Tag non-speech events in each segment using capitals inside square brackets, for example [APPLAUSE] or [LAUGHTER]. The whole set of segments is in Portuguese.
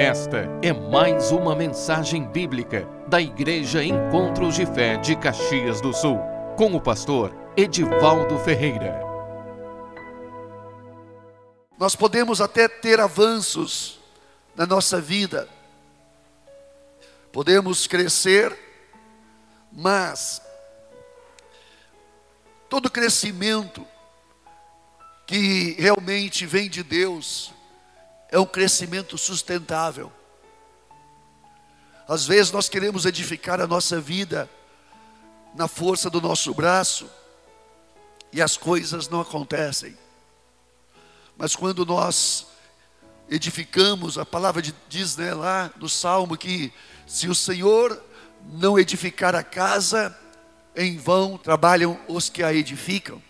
Esta é mais uma mensagem bíblica da Igreja Encontros de Fé de Caxias do Sul, com o pastor Edivaldo Ferreira. Nós podemos até ter avanços na nossa vida, podemos crescer, mas todo crescimento que realmente vem de Deus, é um crescimento sustentável. Às vezes nós queremos edificar a nossa vida na força do nosso braço e as coisas não acontecem. Mas quando nós edificamos, a palavra diz né, lá no Salmo que se o Senhor não edificar a casa, em vão trabalham os que a edificam.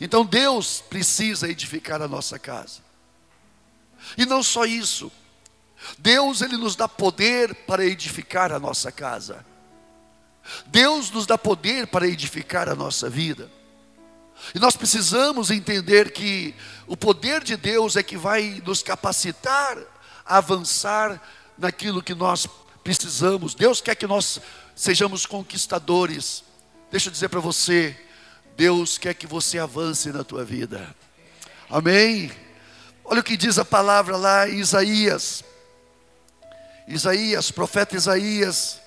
Então Deus precisa edificar a nossa casa. E não só isso. Deus ele nos dá poder para edificar a nossa casa. Deus nos dá poder para edificar a nossa vida. E nós precisamos entender que o poder de Deus é que vai nos capacitar a avançar naquilo que nós precisamos. Deus quer que nós sejamos conquistadores. Deixa eu dizer para você, Deus quer que você avance na tua vida. Amém. Olha o que diz a palavra lá em Isaías. Isaías, profeta Isaías,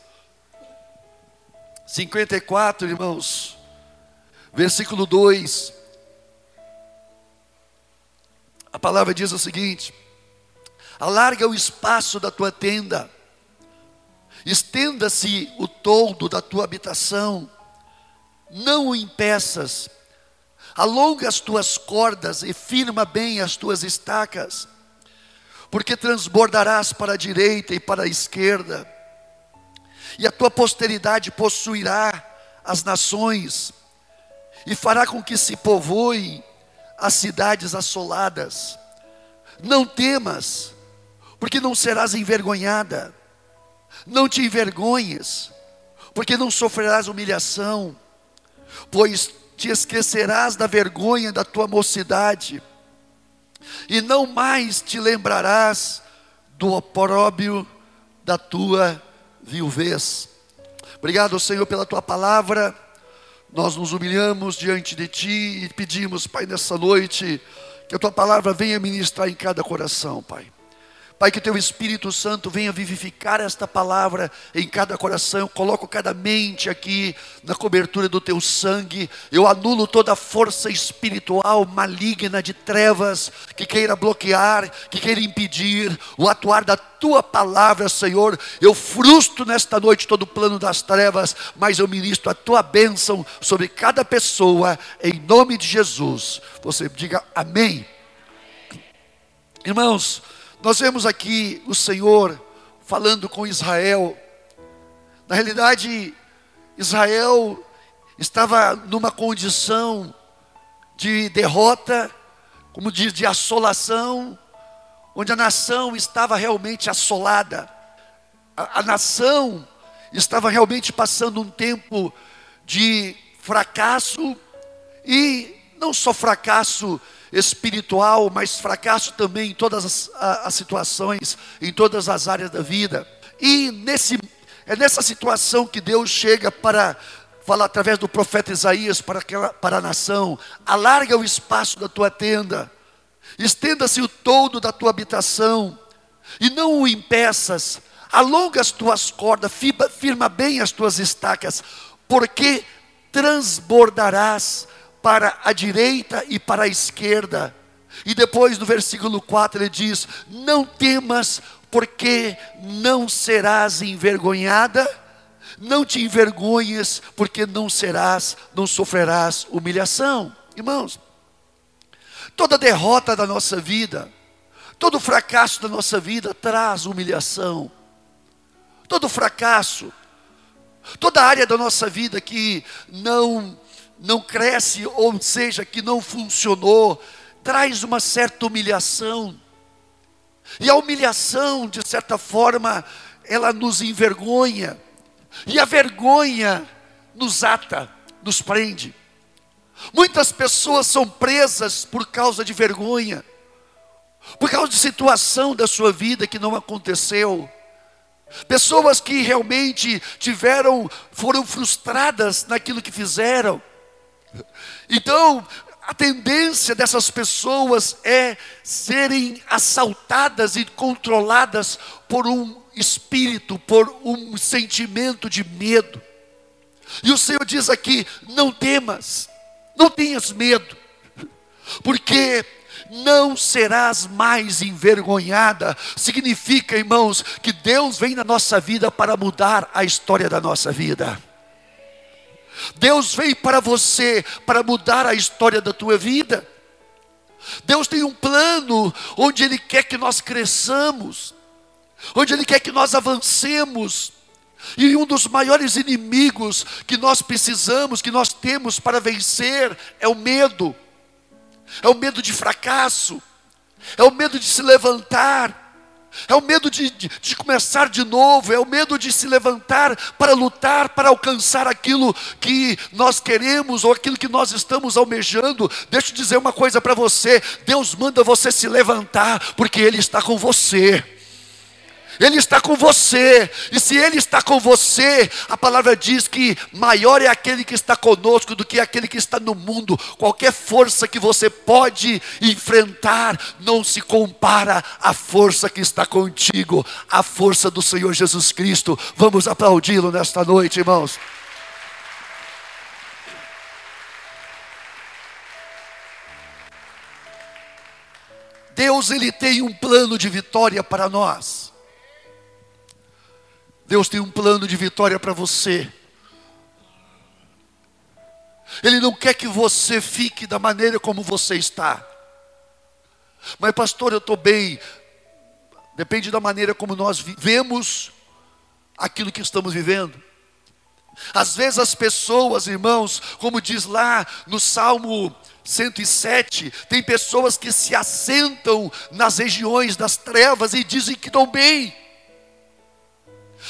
54, irmãos, versículo 2. A palavra diz o seguinte: Alarga o espaço da tua tenda, estenda-se o toldo da tua habitação, não o impeças, alonga as tuas cordas e firma bem as tuas estacas, porque transbordarás para a direita e para a esquerda, e a tua posteridade possuirá as nações, e fará com que se povoem as cidades assoladas. Não temas, porque não serás envergonhada, não te envergonhes, porque não sofrerás humilhação, pois te esquecerás da vergonha da tua mocidade, e não mais te lembrarás do opróbio da tua viuvez. Obrigado, Senhor, pela tua palavra. Nós nos humilhamos diante de ti e pedimos, Pai, nessa noite, que a tua palavra venha ministrar em cada coração, Pai. Pai, que teu Espírito Santo venha vivificar esta palavra em cada coração. Eu coloco cada mente aqui na cobertura do teu sangue. Eu anulo toda força espiritual maligna de trevas que queira bloquear, que queira impedir o atuar da tua palavra, Senhor. Eu frustro nesta noite todo o plano das trevas, mas eu ministro a tua bênção sobre cada pessoa, em nome de Jesus. Você diga amém. Irmãos, nós vemos aqui o Senhor falando com Israel. Na realidade, Israel estava numa condição de derrota, como diz, de assolação, onde a nação estava realmente assolada. A, a nação estava realmente passando um tempo de fracasso e não só fracasso espiritual, mas fracasso também em todas as, as situações, em todas as áreas da vida. E nesse, é nessa situação que Deus chega para falar através do profeta Isaías para, aquela, para a nação: alarga o espaço da tua tenda, estenda-se o todo da tua habitação, e não o impeças, alonga as tuas cordas, firma, bem as tuas estacas, porque transbordarás para a direita e para a esquerda. E depois no versículo 4 ele diz: Não temas, porque não serás envergonhada, não te envergonhes, porque não serás, não sofrerás humilhação. Irmãos, toda derrota da nossa vida, todo fracasso da nossa vida traz humilhação. Todo fracasso, toda área da nossa vida que não não cresce, ou seja, que não funcionou, traz uma certa humilhação. E a humilhação, de certa forma, ela nos envergonha. E a vergonha nos ata, nos prende. Muitas pessoas são presas por causa de vergonha. por causa de situação da sua vida que não aconteceu. Pessoas que realmente tiveram, foram frustradas naquilo que fizeram. Então, a tendência dessas pessoas é serem assaltadas e controladas por um espírito, por um sentimento de medo. E o Senhor diz aqui: não temas, não tenhas medo, porque não serás mais envergonhada. Significa, irmãos, que Deus vem na nossa vida para mudar a história da nossa vida. Deus veio para você para mudar a história da tua vida. Deus tem um plano onde Ele quer que nós cresçamos, onde Ele quer que nós avancemos. E um dos maiores inimigos que nós precisamos, que nós temos para vencer, é o medo é o medo de fracasso, é o medo de se levantar, é o medo de, de, de, começar de novo, é o medo de se levantar para lutar, para alcançar aquilo que nós queremos ou aquilo que nós estamos almejando. Deixa eu dizer uma coisa para você: Deus manda você se levantar, porque Ele está com você. Ele está com você, e se Ele está com você, a palavra diz que maior é aquele que está conosco do que aquele que está no mundo. Qualquer força que você pode enfrentar não se compara à força que está contigo, a força do Senhor Jesus Cristo. Vamos aplaudi-lo nesta noite, irmãos. Deus ele tem um plano de vitória para nós. Deus tem um plano de vitória para você. Ele não quer que você fique da maneira como você está. Mas, pastor, eu estou bem. Depende da maneira como nós vivemos aquilo que estamos vivendo. Às vezes as pessoas, irmãos, como diz lá no Salmo 107, tem pessoas que se assentam nas regiões das trevas e dizem que estão bem.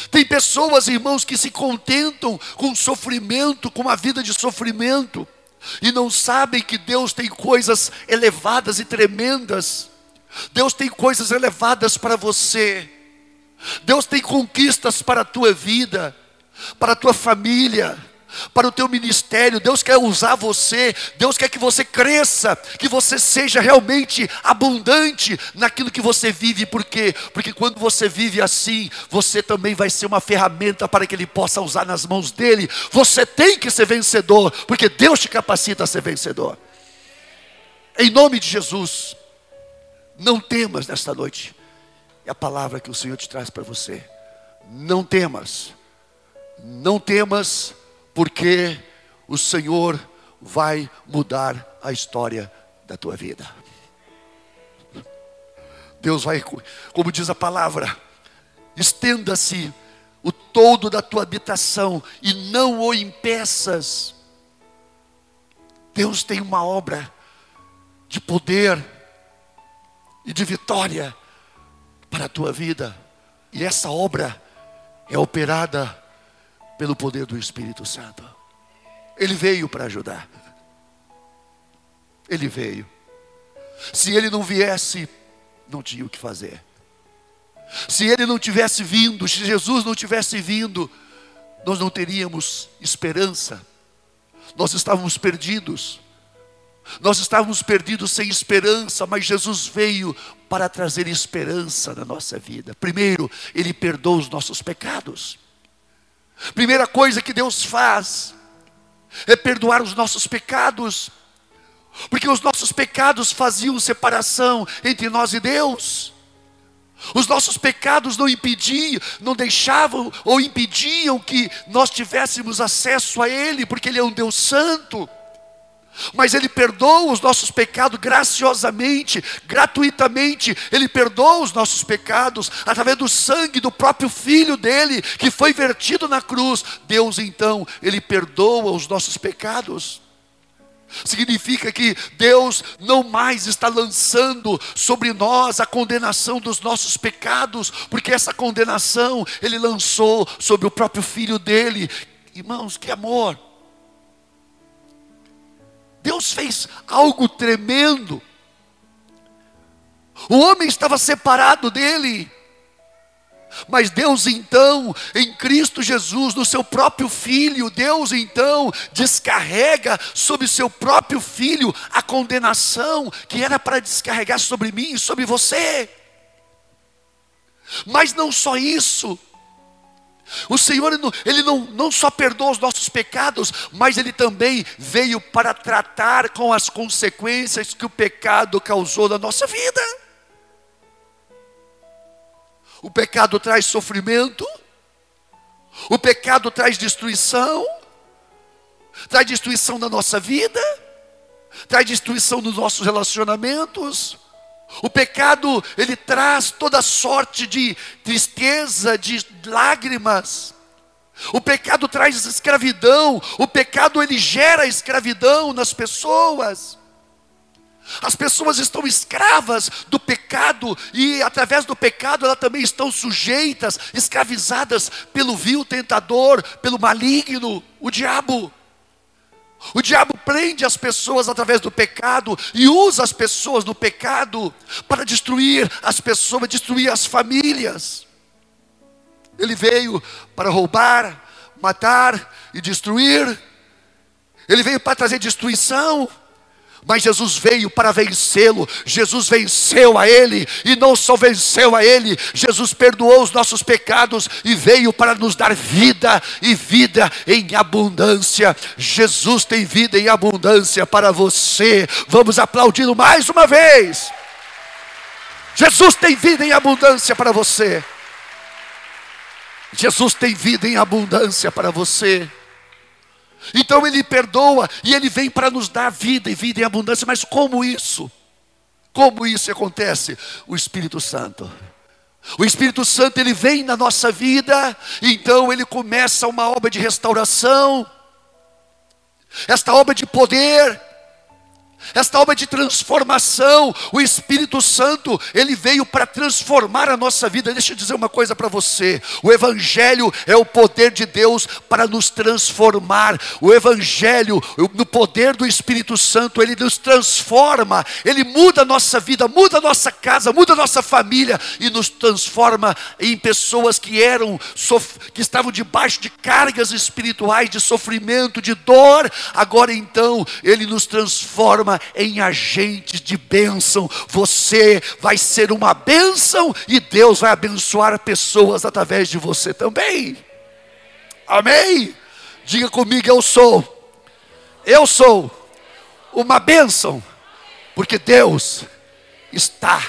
Tem pessoas, irmãos, que se contentam com sofrimento, com uma vida de sofrimento, e não sabem que Deus tem coisas elevadas e tremendas. Deus tem coisas elevadas para você. Deus tem conquistas para a tua vida, para a tua família para o teu ministério, Deus quer usar você, Deus quer que você cresça, que você seja realmente abundante naquilo que você vive, por quê? Porque quando você vive assim, você também vai ser uma ferramenta para que Ele possa usar nas mãos dEle. Você tem que ser vencedor, porque Deus te capacita a ser vencedor. Em nome de Jesus, não temas nesta noite, é a palavra que o Senhor te traz para você. Não temas, não temas porque o Senhor vai mudar a história da tua vida. Deus vai, como diz a palavra, estenda-se o todo da tua habitação e não o impeças. Deus tem uma obra de poder e de vitória para a tua vida, e essa obra é operada pelo poder do Espírito Santo. Ele veio para ajudar. Ele veio. Se ele não viesse, não tinha o que fazer. Se ele não tivesse vindo, se Jesus não tivesse vindo, nós não teríamos esperança. Nós estávamos perdidos. Nós estávamos perdidos sem esperança, mas Jesus veio para trazer esperança na nossa vida. Primeiro, Ele perdoa os nossos pecados. Primeira coisa que Deus faz é perdoar os nossos pecados, porque os nossos pecados faziam separação entre nós e Deus. Os nossos pecados não impediam, não deixavam ou impediam que nós tivéssemos acesso a Ele, porque Ele é um Deus santo mas Ele perdoa os nossos pecados graciosamente, gratuitamente. Ele perdoa os nossos pecados através do sangue do próprio Filho dele, que foi vertido na cruz. Deus então, Ele perdoa os nossos pecados. Significa que Deus não mais está lançando sobre nós a condenação dos nossos pecados, porque essa condenação Ele lançou sobre o próprio Filho dele. Irmãos, que amor! Deus fez algo tremendo. O homem estava separado dele. Mas Deus então, em Cristo Jesus, no seu próprio filho, Deus então descarrega sobre seu próprio filho a condenação que era para descarregar sobre mim e sobre você. Mas não só isso, o Senhor, Ele não, não só perdoa os nossos pecados, mas Ele também veio para tratar com as consequências que o pecado causou na nossa vida. O pecado traz sofrimento, o pecado traz destruição, traz destruição na nossa vida, traz destruição nos nossos relacionamentos. O pecado, ele traz toda sorte de tristeza, de lágrimas. O pecado traz escravidão, o pecado ele gera escravidão nas pessoas. As pessoas estão escravas do pecado e através do pecado elas também estão sujeitas, escravizadas pelo vil tentador, pelo maligno, o diabo. O diabo prende as pessoas através do pecado e usa as pessoas no pecado para destruir as pessoas, destruir as famílias. Ele veio para roubar, matar e destruir. Ele veio para trazer destruição mas Jesus veio para vencê-lo. Jesus venceu a ele e não só venceu a ele, Jesus perdoou os nossos pecados e veio para nos dar vida e vida em abundância. Jesus tem vida em abundância para você. Vamos aplaudi-lo mais uma vez. Jesus tem vida em abundância para você. Jesus tem vida em abundância para você. Então ele perdoa e ele vem para nos dar vida e vida em abundância. Mas como isso? Como isso acontece? O Espírito Santo. O Espírito Santo ele vem na nossa vida, então ele começa uma obra de restauração. Esta obra de poder, esta obra de transformação, o Espírito Santo, ele veio para transformar a nossa vida. Deixa eu dizer uma coisa para você: o Evangelho é o poder de Deus para nos transformar. O Evangelho, no poder do Espírito Santo, ele nos transforma, ele muda a nossa vida, muda a nossa casa, muda a nossa família e nos transforma em pessoas que eram, que estavam debaixo de cargas espirituais, de sofrimento, de dor. Agora então, ele nos transforma transforma em agentes de bênção. Você vai ser uma bênção e Deus vai abençoar pessoas através de você também. Amém? Diga comigo, eu sou. Eu sou uma bênção, porque Deus está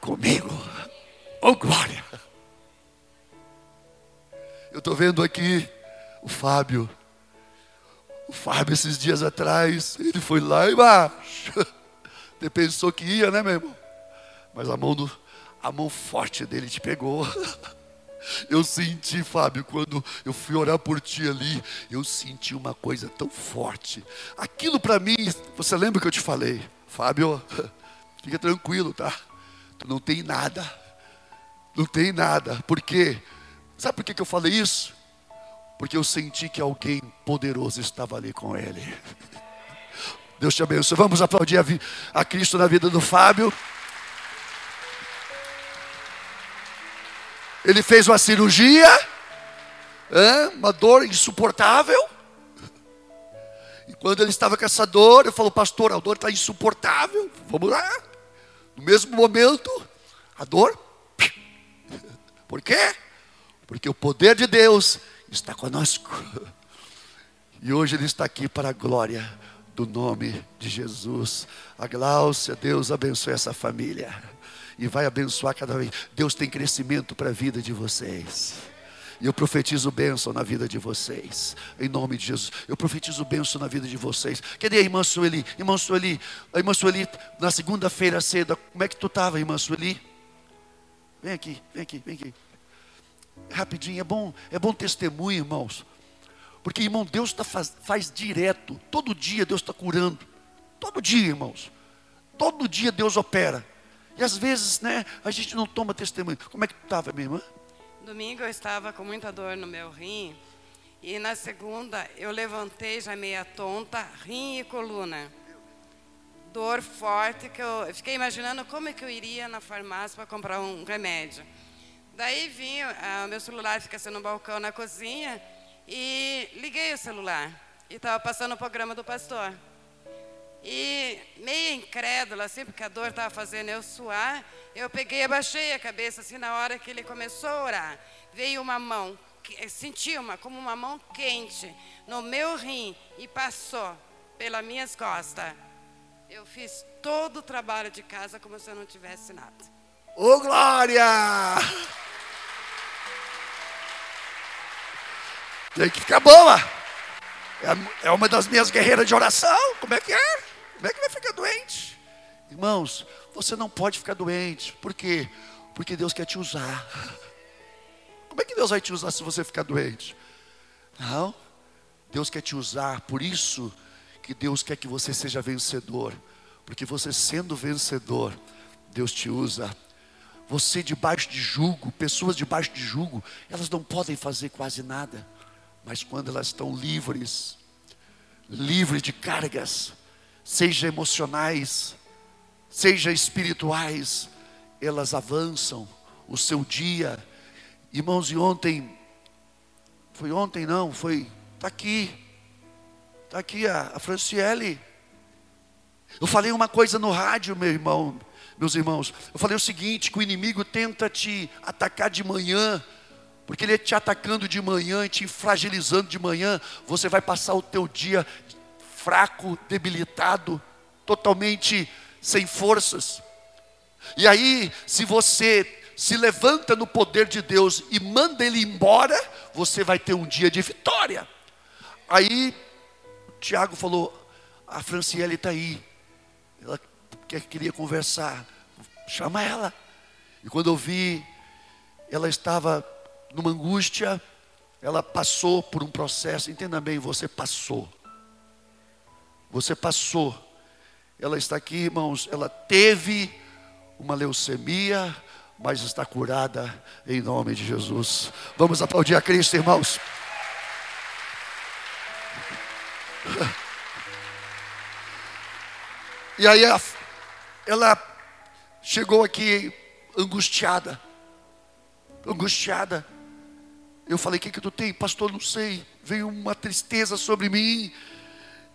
comigo. Oh glória! Eu estou vendo aqui o Fábio o Fábio, esses dias atrás, ele foi lá embaixo. Você [LAUGHS] pensou que ia, né, meu irmão? Mas a mão, do, a mão forte dele te pegou. [LAUGHS] Eu senti, Fábio, quando eu fui orar por ti ali, eu senti uma coisa tão forte. Aquilo para mim, você lembra que eu te falei? Fábio, [LAUGHS] fica tranquilo, tá? Tu não tem nada. Não tem nada. Por quê? Sabe por que eu falei isso? Porque eu senti que alguém poderoso estava ali com ele. Deus te abençoe. Vamos aplaudir a, a Cristo na vida do Fábio. Ele fez uma cirurgia, uma dor insuportável. E quando ele estava com essa dor, eu falo, pastor, a dor está insuportável. Vamos lá. No mesmo momento, a dor. [LAUGHS] Por quê? Porque o poder de Deus está conosco. E hoje Ele está aqui para a glória do nome de Jesus. A Gláucia, Deus abençoe essa família. E vai abençoar cada vez. Deus tem crescimento para a vida de vocês. E eu profetizo bênção na vida de vocês. Em nome de Jesus. Eu profetizo bênção na vida de vocês. Cadê a irmã Sueli? Irmã Sueli, a irmã Sueli, na segunda-feira cedo, como é que tu estava, irmã Sueli? Vem aqui, vem aqui, vem aqui. Rapidinho, é bom, é bom testemunho, irmãos. Porque, irmão, Deus tá faz, faz direto. Todo dia Deus está curando. Todo dia, irmãos. Todo dia Deus opera. E às vezes, né, a gente não toma testemunho. Como é que tu estava, minha irmã? Domingo eu estava com muita dor no meu rim. E na segunda eu levantei já meia tonta, rim e coluna. dor forte que eu, fiquei imaginando como é que eu iria na farmácia para comprar um remédio. Daí vim, o meu celular fica sendo no balcão na cozinha e liguei o celular e estava passando o programa do pastor. E meio incrédula, assim, porque a dor estava fazendo eu suar, eu peguei e abaixei a cabeça, assim, na hora que ele começou a orar. Veio uma mão, senti uma, como uma mão quente no meu rim e passou pelas minhas costas. Eu fiz todo o trabalho de casa como se eu não tivesse nada. Ô, oh, Glória! Tem que ficar boa. É, é uma das minhas guerreiras de oração. Como é que é? Como é que vai ficar doente? Irmãos, você não pode ficar doente. Por quê? Porque Deus quer te usar. Como é que Deus vai te usar se você ficar doente? Não. Deus quer te usar. Por isso que Deus quer que você seja vencedor. Porque você sendo vencedor, Deus te usa. Você debaixo de julgo, pessoas debaixo de julgo, elas não podem fazer quase nada. Mas quando elas estão livres, livres de cargas, seja emocionais, seja espirituais, elas avançam o seu dia. Irmãos, e ontem, foi ontem não, foi, está aqui, está aqui a, a Franciele. Eu falei uma coisa no rádio, meu irmão, meus irmãos. Eu falei o seguinte: que o inimigo tenta te atacar de manhã, porque ele é te atacando de manhã, te fragilizando de manhã, você vai passar o teu dia fraco, debilitado, totalmente sem forças. E aí, se você se levanta no poder de Deus e manda ele embora, você vai ter um dia de vitória. Aí, Tiago falou: a Franciele está aí, ela queria conversar, chama ela. E quando eu vi, ela estava numa angústia, ela passou por um processo, entenda bem, você passou. Você passou. Ela está aqui, irmãos, ela teve uma leucemia, mas está curada em nome de Jesus. Vamos aplaudir a Cristo, irmãos. [LAUGHS] E aí ela chegou aqui angustiada, angustiada. Eu falei: O que, que tu tem? Pastor, não sei. Veio uma tristeza sobre mim.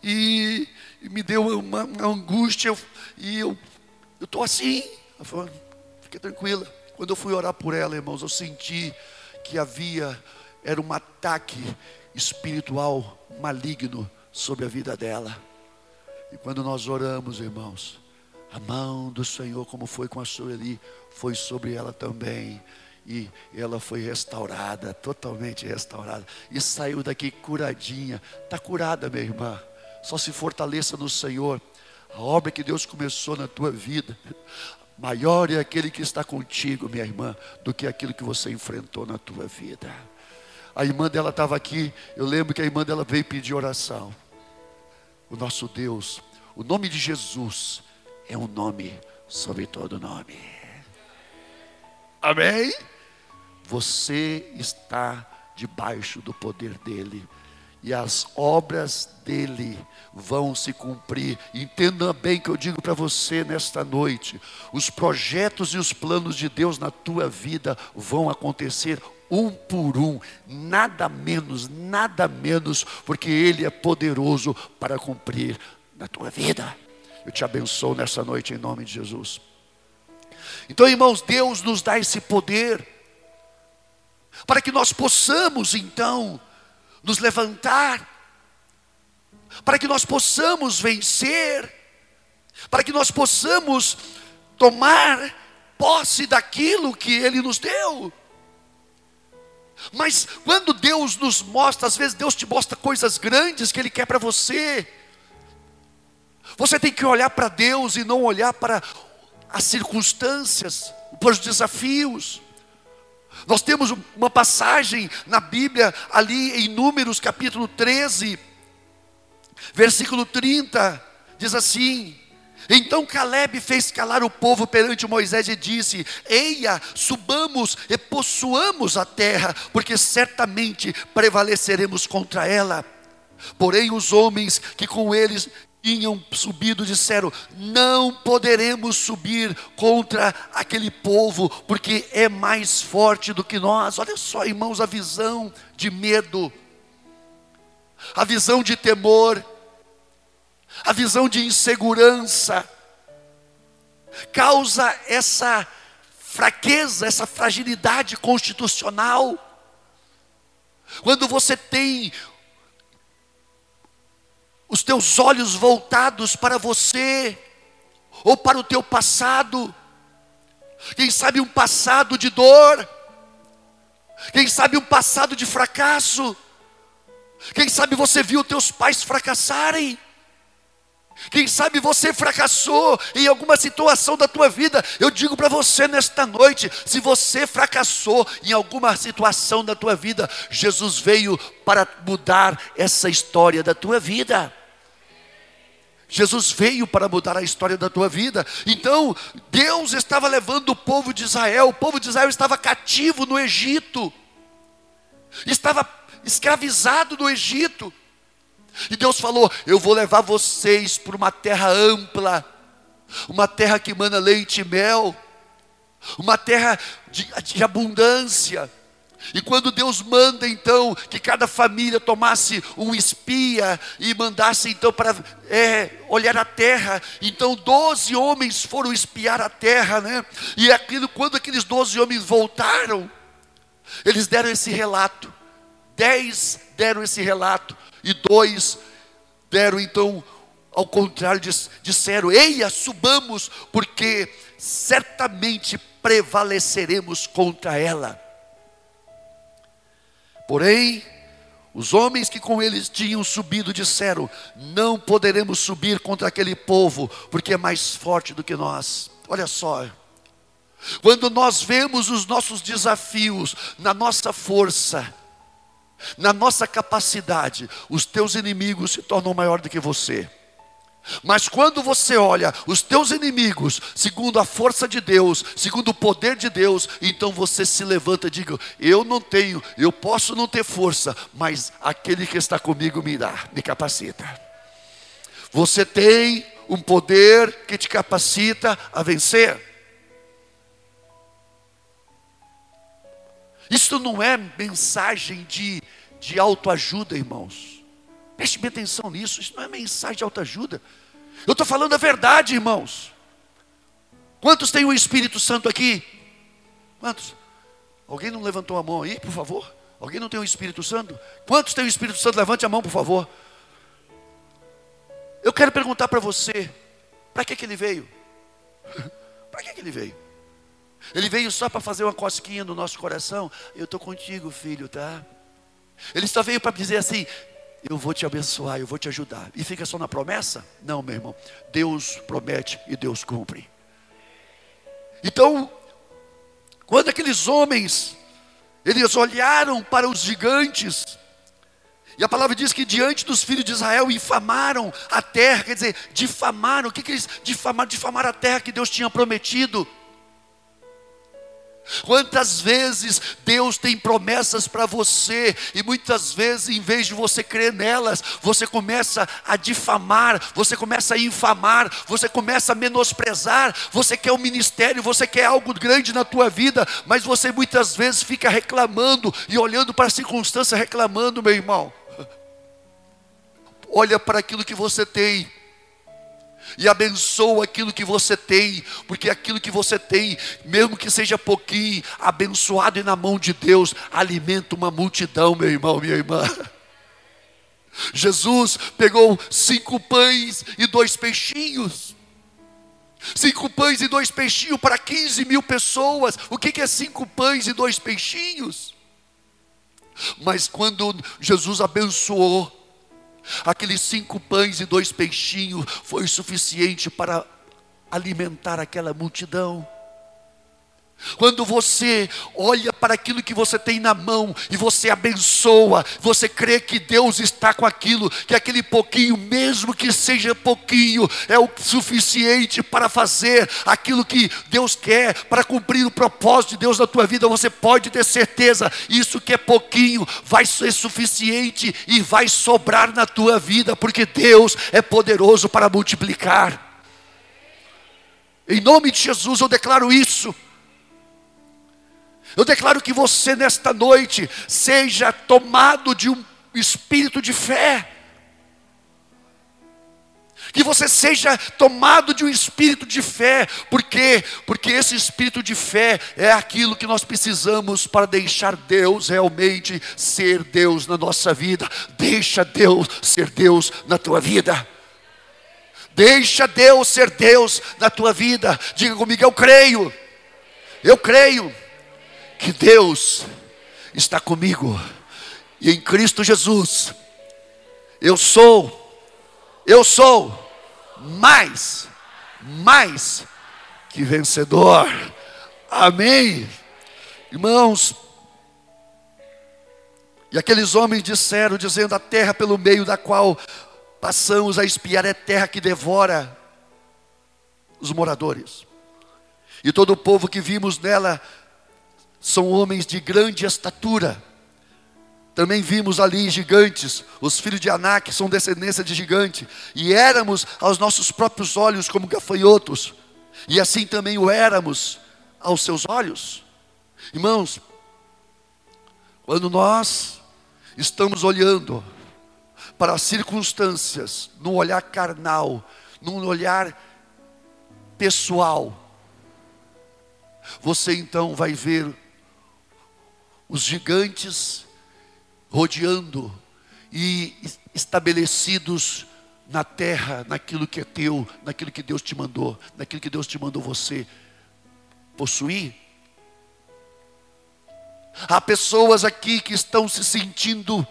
E, e me deu uma, uma angústia. E eu estou assim. Ela falou: Fique tranquila. Quando eu fui orar por ela, irmãos, eu senti que havia, era um ataque espiritual maligno sobre a vida dela. E quando nós oramos, irmãos, a mão do Senhor, como foi com a Sueli, foi sobre ela também e ela foi restaurada, totalmente restaurada, e saiu daqui curadinha. Está curada, minha irmã. Só se fortaleça no Senhor. A obra que Deus começou na tua vida, maior é aquele que está contigo, minha irmã, do que aquilo que você enfrentou na tua vida. A irmã dela estava aqui, eu lembro que a irmã dela veio pedir oração. O nosso Deus, o nome de Jesus é um nome sobre todo nome. Amém? Você está debaixo do poder dele. E as obras dele vão se cumprir. Entenda bem que eu digo para você nesta noite: os projetos e os planos de Deus na tua vida vão acontecer um por um, nada menos, nada menos, porque Ele é poderoso para cumprir na tua vida. Eu te abençoo nessa noite em nome de Jesus. Então, irmãos, Deus nos dá esse poder para que nós possamos então nos levantar, para que nós possamos vencer, para que nós possamos tomar posse daquilo que Ele nos deu. Mas quando Deus nos mostra, às vezes Deus te mostra coisas grandes que Ele quer para você. Você tem que olhar para Deus e não olhar para as circunstâncias, para os desafios. Nós temos uma passagem na Bíblia, ali em Números capítulo 13, versículo 30, diz assim: Então Caleb fez calar o povo perante Moisés e disse: Eia, subamos e possuamos a terra, porque certamente prevaleceremos contra ela. Porém, os homens que com eles tinham subido disseram: Não poderemos subir contra aquele povo, porque é mais forte do que nós. Olha só, irmãos, a visão de medo, a visão de temor, a visão de insegurança, causa essa fraqueza, essa fragilidade constitucional. Quando você tem os teus olhos voltados para você, ou para o teu passado, quem sabe um passado de dor, quem sabe um passado de fracasso, quem sabe você viu teus pais fracassarem, quem sabe você fracassou em alguma situação da tua vida. Eu digo para você nesta noite, se você fracassou em alguma situação da tua vida, Jesus veio para mudar essa história da tua vida. Jesus veio para mudar a história da tua vida. Então, Deus estava levando o povo de Israel, o povo de Israel estava cativo no Egito. Estava escravizado no Egito. E Deus falou: Eu vou levar vocês para uma terra ampla, uma terra que emana leite e mel, uma terra de, de abundância. E quando Deus manda então que cada família tomasse um espia e mandasse então para é, olhar a terra, então doze homens foram espiar a terra, né? E aquilo, quando aqueles doze homens voltaram, eles deram esse relato. Dez deram esse relato e dois deram então, ao contrário, disseram: Eia, subamos, porque certamente prevaleceremos contra ela. Porém, os homens que com eles tinham subido disseram: Não poderemos subir contra aquele povo, porque é mais forte do que nós. Olha só, quando nós vemos os nossos desafios na nossa força, na nossa capacidade, os teus inimigos se tornam maior do que você. Mas quando você olha os teus inimigos, segundo a força de Deus, segundo o poder de Deus, então você se levanta e diga: Eu não tenho, eu posso não ter força, mas aquele que está comigo me dá, me capacita. Você tem um poder que te capacita a vencer. Isso não é mensagem de, de autoajuda, irmãos. Preste bem atenção nisso, isso não é mensagem de autoajuda. Eu estou falando a verdade, irmãos. Quantos têm o Espírito Santo aqui? Quantos? Alguém não levantou a mão aí, por favor? Alguém não tem o Espírito Santo? Quantos têm o Espírito Santo? Levante a mão, por favor. Eu quero perguntar para você: para que, que ele veio? [LAUGHS] para que, que ele veio? Ele veio só para fazer uma cosquinha no nosso coração. Eu estou contigo, filho, tá? Ele só veio para dizer assim: eu vou te abençoar, eu vou te ajudar. E fica só na promessa? Não, meu irmão. Deus promete e Deus cumpre. Então, quando aqueles homens, eles olharam para os gigantes, e a palavra diz que diante dos filhos de Israel infamaram a terra, quer dizer, difamaram, o que, que eles difamaram? Difamaram a terra que Deus tinha prometido. Quantas vezes Deus tem promessas para você e muitas vezes, em vez de você crer nelas, você começa a difamar, você começa a infamar, você começa a menosprezar. Você quer um ministério, você quer algo grande na tua vida, mas você muitas vezes fica reclamando e olhando para a circunstância, reclamando, meu irmão. Olha para aquilo que você tem e abençoa aquilo que você tem, porque aquilo que você tem, mesmo que seja pouquinho, abençoado e na mão de Deus, alimenta uma multidão, meu irmão, minha irmã. [LAUGHS] Jesus pegou cinco pães e dois peixinhos. Cinco pães e dois peixinhos para 15 mil pessoas. O que é cinco pães e dois peixinhos? Mas quando Jesus abençoou, Aqueles cinco pães e dois peixinhos foi suficiente para alimentar aquela multidão. Quando você olha para aquilo que você tem na mão e você abençoa, você crê que Deus está com aquilo, que aquele pouquinho, mesmo que seja pouquinho, é o suficiente para fazer aquilo que Deus quer, para cumprir o propósito de Deus na tua vida, você pode ter certeza, isso que é pouquinho vai ser suficiente e vai sobrar na tua vida, porque Deus é poderoso para multiplicar. Em nome de Jesus eu declaro isso. Eu declaro que você nesta noite seja tomado de um espírito de fé. Que você seja tomado de um espírito de fé, por quê? Porque esse espírito de fé é aquilo que nós precisamos para deixar Deus realmente ser Deus na nossa vida. Deixa Deus ser Deus na tua vida. Deixa Deus ser Deus na tua vida. Diga comigo, eu creio. Eu creio que Deus está comigo. E em Cristo Jesus, eu sou, eu sou mais, mais que vencedor. Amém. Irmãos, e aqueles homens disseram, dizendo: A terra pelo meio da qual passamos a espiar é terra que devora os moradores. E todo o povo que vimos nela são homens de grande estatura. Também vimos ali gigantes, os filhos de Anak são descendência de gigante, e éramos aos nossos próprios olhos como gafanhotos, e assim também o éramos aos seus olhos. Irmãos, quando nós estamos olhando para as circunstâncias, num olhar carnal, num olhar pessoal, você então vai ver os gigantes rodeando e estabelecidos na terra, naquilo que é teu, naquilo que Deus te mandou, naquilo que Deus te mandou você possuir. Há pessoas aqui que estão se sentindo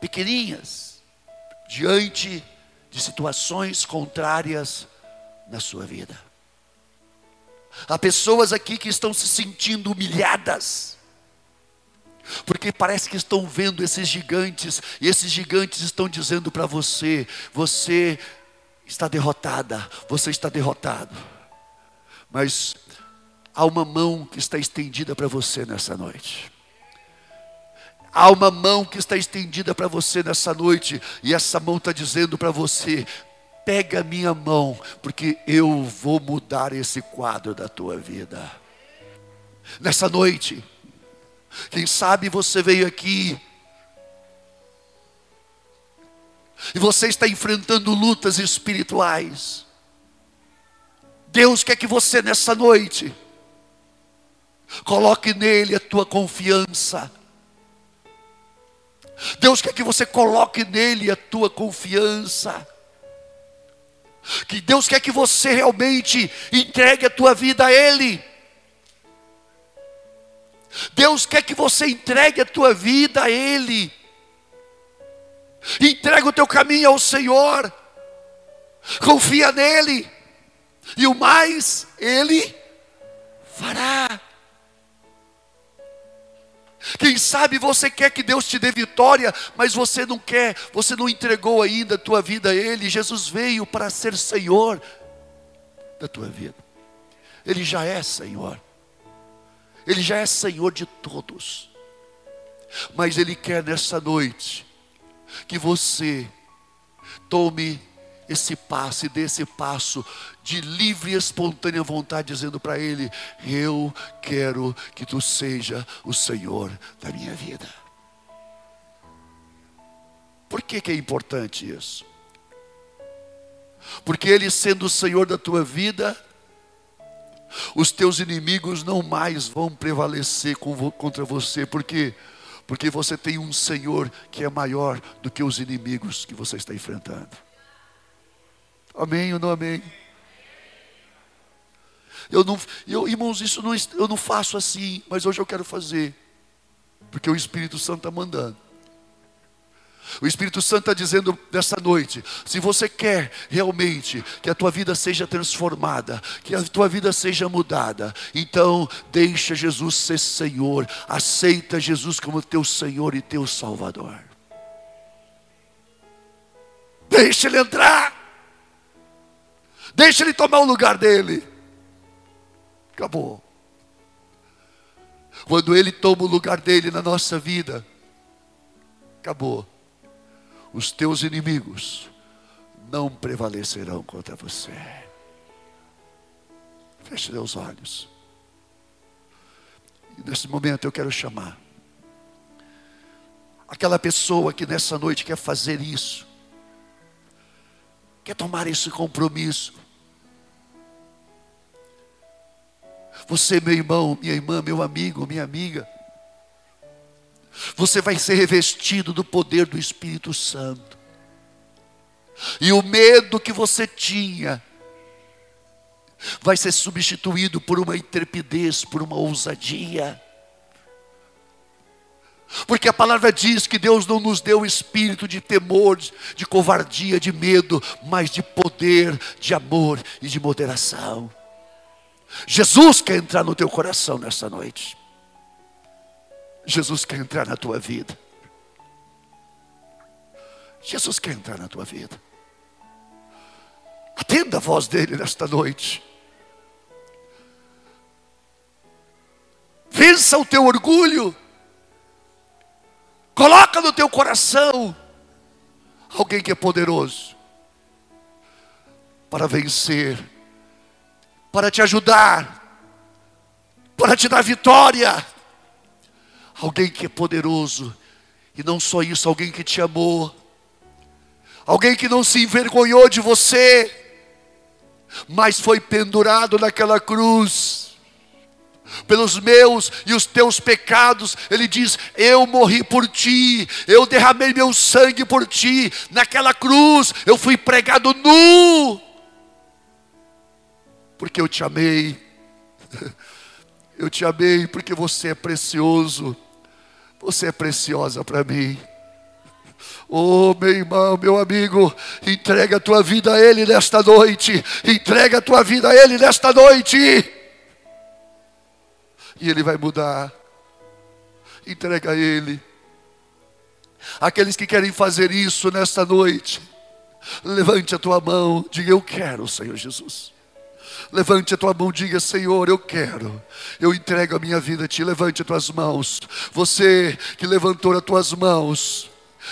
pequeninhas diante de situações contrárias na sua vida. Há pessoas aqui que estão se sentindo humilhadas porque parece que estão vendo esses gigantes, e esses gigantes estão dizendo para você: você está derrotada, você está derrotado. Mas há uma mão que está estendida para você nessa noite. Há uma mão que está estendida para você nessa noite, e essa mão está dizendo para você: pega a minha mão, porque eu vou mudar esse quadro da tua vida. Nessa noite, quem sabe você veio aqui e você está enfrentando lutas espirituais. Deus quer que você nessa noite coloque nele a tua confiança. Deus quer que você coloque nele a tua confiança. Que Deus quer que você realmente entregue a tua vida a Ele. Deus quer que você entregue a tua vida a Ele. Entrega o teu caminho ao Senhor. Confia nele. E o mais Ele fará. Quem sabe você quer que Deus te dê vitória, mas você não quer, você não entregou ainda a tua vida a Ele. Jesus veio para ser Senhor da tua vida. Ele já é Senhor. Ele já é Senhor de todos. Mas Ele quer nessa noite que você tome esse passo e dê esse passo de livre e espontânea vontade, dizendo para Ele: Eu quero que Tu seja o Senhor da minha vida. Por que, que é importante isso? Porque Ele sendo o Senhor da tua vida, os teus inimigos não mais vão prevalecer contra você, porque porque você tem um Senhor que é maior do que os inimigos que você está enfrentando. Amém ou não amém? Eu não, eu, irmãos, isso não, eu não faço assim, mas hoje eu quero fazer, porque o Espírito Santo está mandando. O Espírito Santo está dizendo nessa noite: se você quer realmente que a tua vida seja transformada, que a tua vida seja mudada, então deixa Jesus ser Senhor, aceita Jesus como teu Senhor e teu Salvador. Deixa ele entrar, deixa ele tomar o lugar dele. Acabou. Quando ele toma o lugar dele na nossa vida, acabou os teus inimigos não prevalecerão contra você. Feche os olhos. E nesse momento eu quero chamar aquela pessoa que nessa noite quer fazer isso, quer tomar esse compromisso. Você, meu irmão, minha irmã, meu amigo, minha amiga, você vai ser revestido do poder do Espírito Santo. E o medo que você tinha vai ser substituído por uma intrepidez, por uma ousadia. Porque a palavra diz que Deus não nos deu espírito de temor, de covardia, de medo, mas de poder, de amor e de moderação. Jesus quer entrar no teu coração nessa noite. Jesus quer entrar na tua vida. Jesus quer entrar na tua vida. Atenda a voz dele nesta noite. Vença o teu orgulho. Coloca no teu coração alguém que é poderoso para vencer, para te ajudar, para te dar vitória alguém que é poderoso, e não só isso, alguém que te amou, alguém que não se envergonhou de você, mas foi pendurado naquela cruz, pelos meus e os teus pecados, ele diz: Eu morri por ti, eu derramei meu sangue por ti, naquela cruz eu fui pregado nu, porque eu te amei, [LAUGHS] eu te amei porque você é precioso. Você é preciosa para mim. Oh, meu irmão, meu amigo, entrega a tua vida a Ele nesta noite. Entrega a tua vida a Ele nesta noite. E Ele vai mudar. Entrega a Ele. Aqueles que querem fazer isso nesta noite, levante a tua mão, diga: Eu quero, Senhor Jesus. Levante a tua mão, diga: Senhor, eu quero. Eu entrego a minha vida a ti. Levante as tuas mãos. Você que levantou as tuas mãos,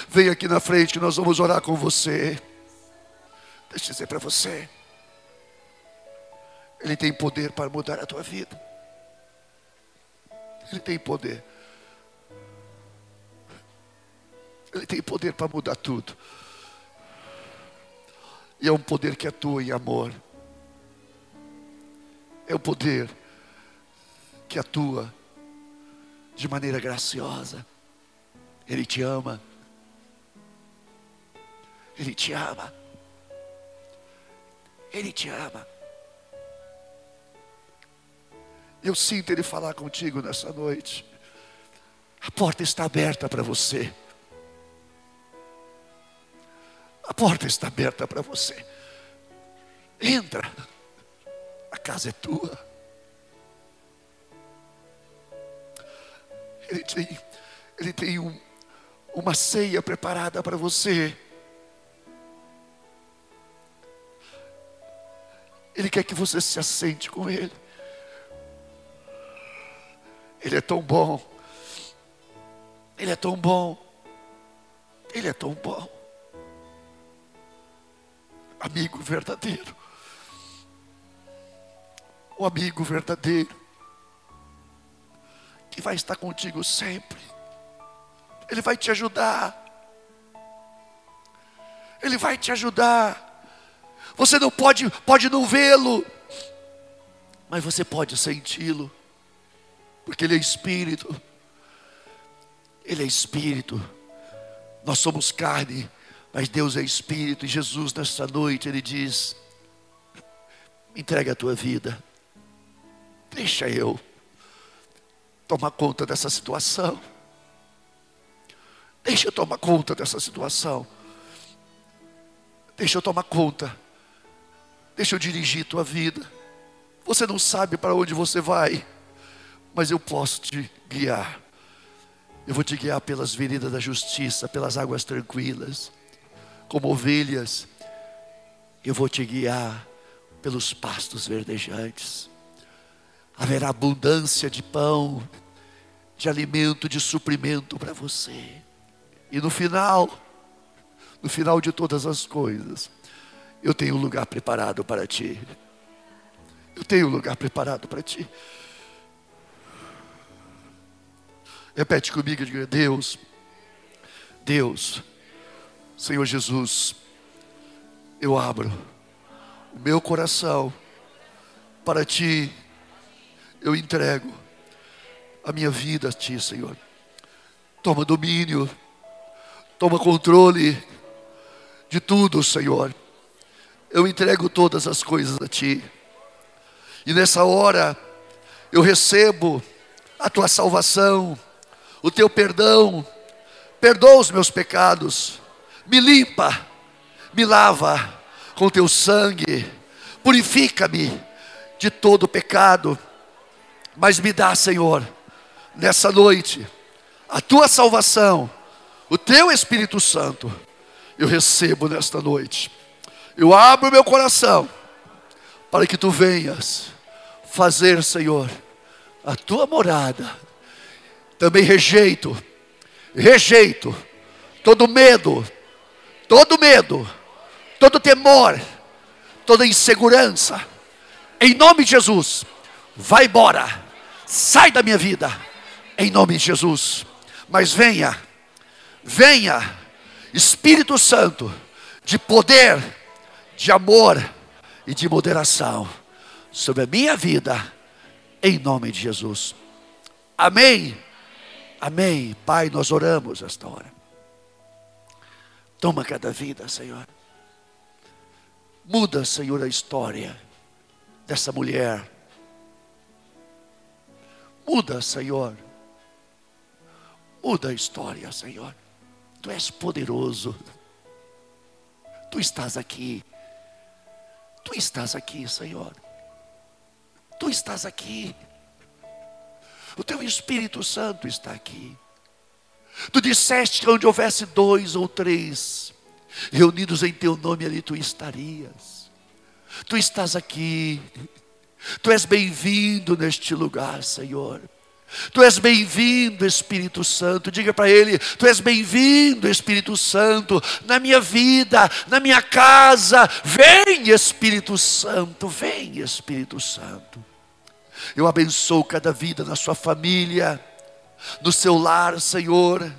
vem aqui na frente que nós vamos orar com você. Deixa eu dizer para você. Ele tem poder para mudar a tua vida. Ele tem poder. Ele tem poder para mudar tudo. E é um poder que atua em amor é o poder que atua de maneira graciosa. Ele te ama. Ele te ama. Ele te ama. Eu sinto Ele falar contigo nessa noite. A porta está aberta para você. A porta está aberta para você. Entra casa é tua. Ele tem, ele tem um, uma ceia preparada para você. Ele quer que você se assente com Ele. Ele é tão bom. Ele é tão bom. Ele é tão bom. Amigo verdadeiro o amigo verdadeiro, que vai estar contigo sempre. Ele vai te ajudar. Ele vai te ajudar. Você não pode, pode não vê-lo, mas você pode senti-lo, porque Ele é Espírito. Ele é Espírito. Nós somos carne, mas Deus é Espírito. E Jesus, nessa noite, Ele diz: entrega a tua vida. Deixa eu tomar conta dessa situação. Deixa eu tomar conta dessa situação. Deixa eu tomar conta. Deixa eu dirigir tua vida. Você não sabe para onde você vai, mas eu posso te guiar. Eu vou te guiar pelas veredas da justiça, pelas águas tranquilas, como ovelhas. Eu vou te guiar pelos pastos verdejantes. Haverá abundância de pão, de alimento, de suprimento para você. E no final, no final de todas as coisas, eu tenho um lugar preparado para ti. Eu tenho um lugar preparado para ti. Repete comigo, diga: Deus, Deus, Senhor Jesus, eu abro o meu coração para ti, eu entrego a minha vida a Ti, Senhor. Toma domínio, toma controle de tudo, Senhor. Eu entrego todas as coisas a Ti. E nessa hora, eu recebo a Tua salvação, o Teu perdão, perdoa os meus pecados, me limpa, me lava com Teu sangue, purifica-me de todo pecado, mas me dá, Senhor, nessa noite, a tua salvação, o teu Espírito Santo, eu recebo nesta noite. Eu abro meu coração para que tu venhas fazer, Senhor, a tua morada. Também rejeito, rejeito todo medo, todo medo, todo temor, toda insegurança. Em nome de Jesus, vai embora, sai da minha vida em nome de Jesus. Mas venha, venha, Espírito Santo, de poder, de amor e de moderação sobre a minha vida, em nome de Jesus. Amém. Amém. Pai, nós oramos esta hora. Toma cada vida, Senhor. Muda, Senhor, a história dessa mulher. Muda, Senhor Muda a história, Senhor. Tu és poderoso. Tu estás aqui. Tu estás aqui, Senhor. Tu estás aqui. O teu Espírito Santo está aqui. Tu disseste que onde houvesse dois ou três reunidos em teu nome, ali tu estarias. Tu estás aqui. Tu és bem-vindo neste lugar, Senhor. Tu és bem-vindo, Espírito Santo. Diga para ele: Tu és bem-vindo, Espírito Santo, na minha vida, na minha casa. Vem, Espírito Santo, vem, Espírito Santo. Eu abençoo cada vida na sua família, no seu lar, Senhor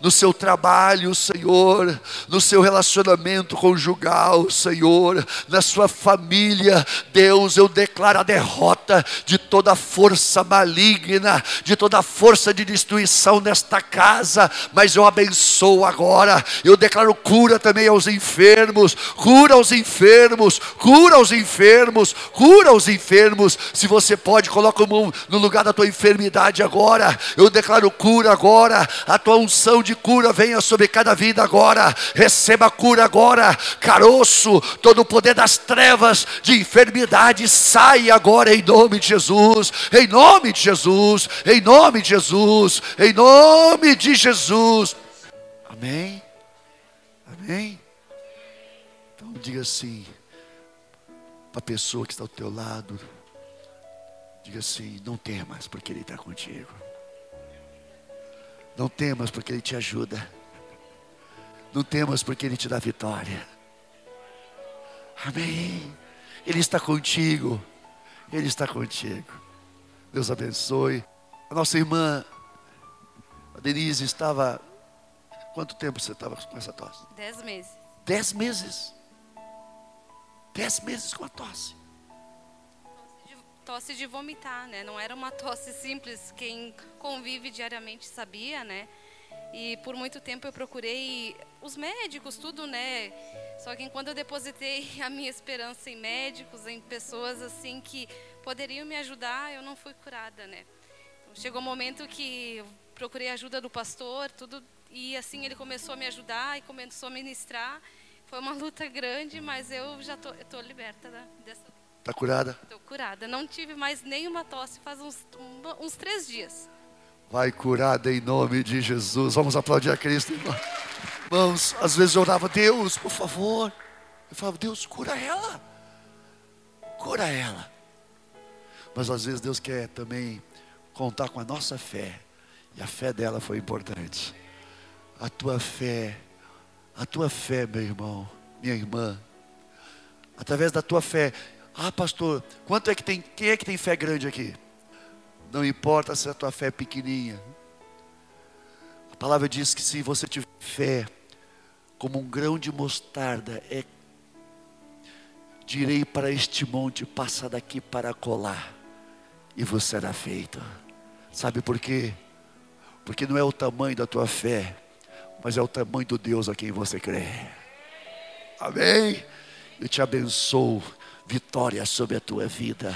no seu trabalho, Senhor, no seu relacionamento conjugal, Senhor, na sua família, Deus, eu declaro a derrota de toda força maligna, de toda força de destruição nesta casa, mas eu abençoo agora, eu declaro cura também aos enfermos, cura aos enfermos, cura aos enfermos, cura aos enfermos. Se você pode, coloca a mão no lugar da tua enfermidade agora, eu declaro cura agora, a tua unção unção de cura venha sobre cada vida agora. Receba cura agora. Caroço, todo o poder das trevas de enfermidade sai agora em nome de Jesus. Em nome de Jesus. Em nome de Jesus. Em nome de Jesus. Amém. Amém. Então diga assim para a pessoa que está ao teu lado. Diga assim: não temas, porque Ele está contigo. Não temas, porque Ele te ajuda. Não temas, porque Ele te dá vitória. Amém. Ele está contigo. Ele está contigo. Deus abençoe. A nossa irmã, a Denise, estava. Quanto tempo você estava com essa tosse? Dez meses. Dez meses. Dez meses com a tosse tosse de vomitar, né? Não era uma [LAUGHS] tosse simples. Quem convive diariamente sabia, né? E por muito tempo eu procurei os médicos, tudo, né? Só que quando eu depositei [LAUGHS] a minha esperança em médicos, em pessoas assim que poderiam me ajudar, eu não fui curada, né? Então, chegou um momento que procurei a ajuda do pastor, tudo e assim ele começou a me ajudar e começou a ministrar. Foi uma luta grande, mas eu já tô, eu tô liberta dessa. Está curada? Estou curada. Não tive mais nenhuma tosse faz uns, um, uns três dias. Vai curada em nome de Jesus. Vamos aplaudir a Cristo, irmão. Irmãos, às vezes eu orava, Deus, por favor. Eu falava, Deus, cura ela. Cura ela. Mas às vezes Deus quer também contar com a nossa fé. E a fé dela foi importante. A tua fé, a tua fé, meu irmão, minha irmã, através da tua fé. Ah, pastor, quanto é que tem? Quem é que tem fé grande aqui? Não importa se a tua fé é pequenininha. A palavra diz que se você tiver fé como um grão de mostarda, é direi para este monte, passa daqui para colar, e você será feito. Sabe por quê? Porque não é o tamanho da tua fé, mas é o tamanho do Deus a quem você crê. Amém? Eu te abençoo. Vitória sobre a tua vida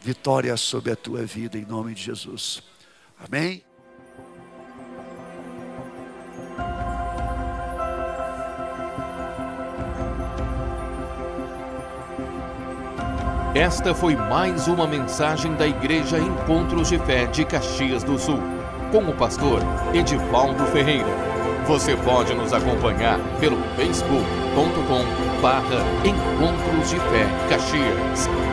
vitória sobre a tua vida em nome de Jesus. Amém? Esta foi mais uma mensagem da Igreja Encontros de Fé de Caxias do Sul, com o pastor Edivaldo Ferreira. Você pode nos acompanhar pelo facebook.com barra Encontros de Fé Caxias.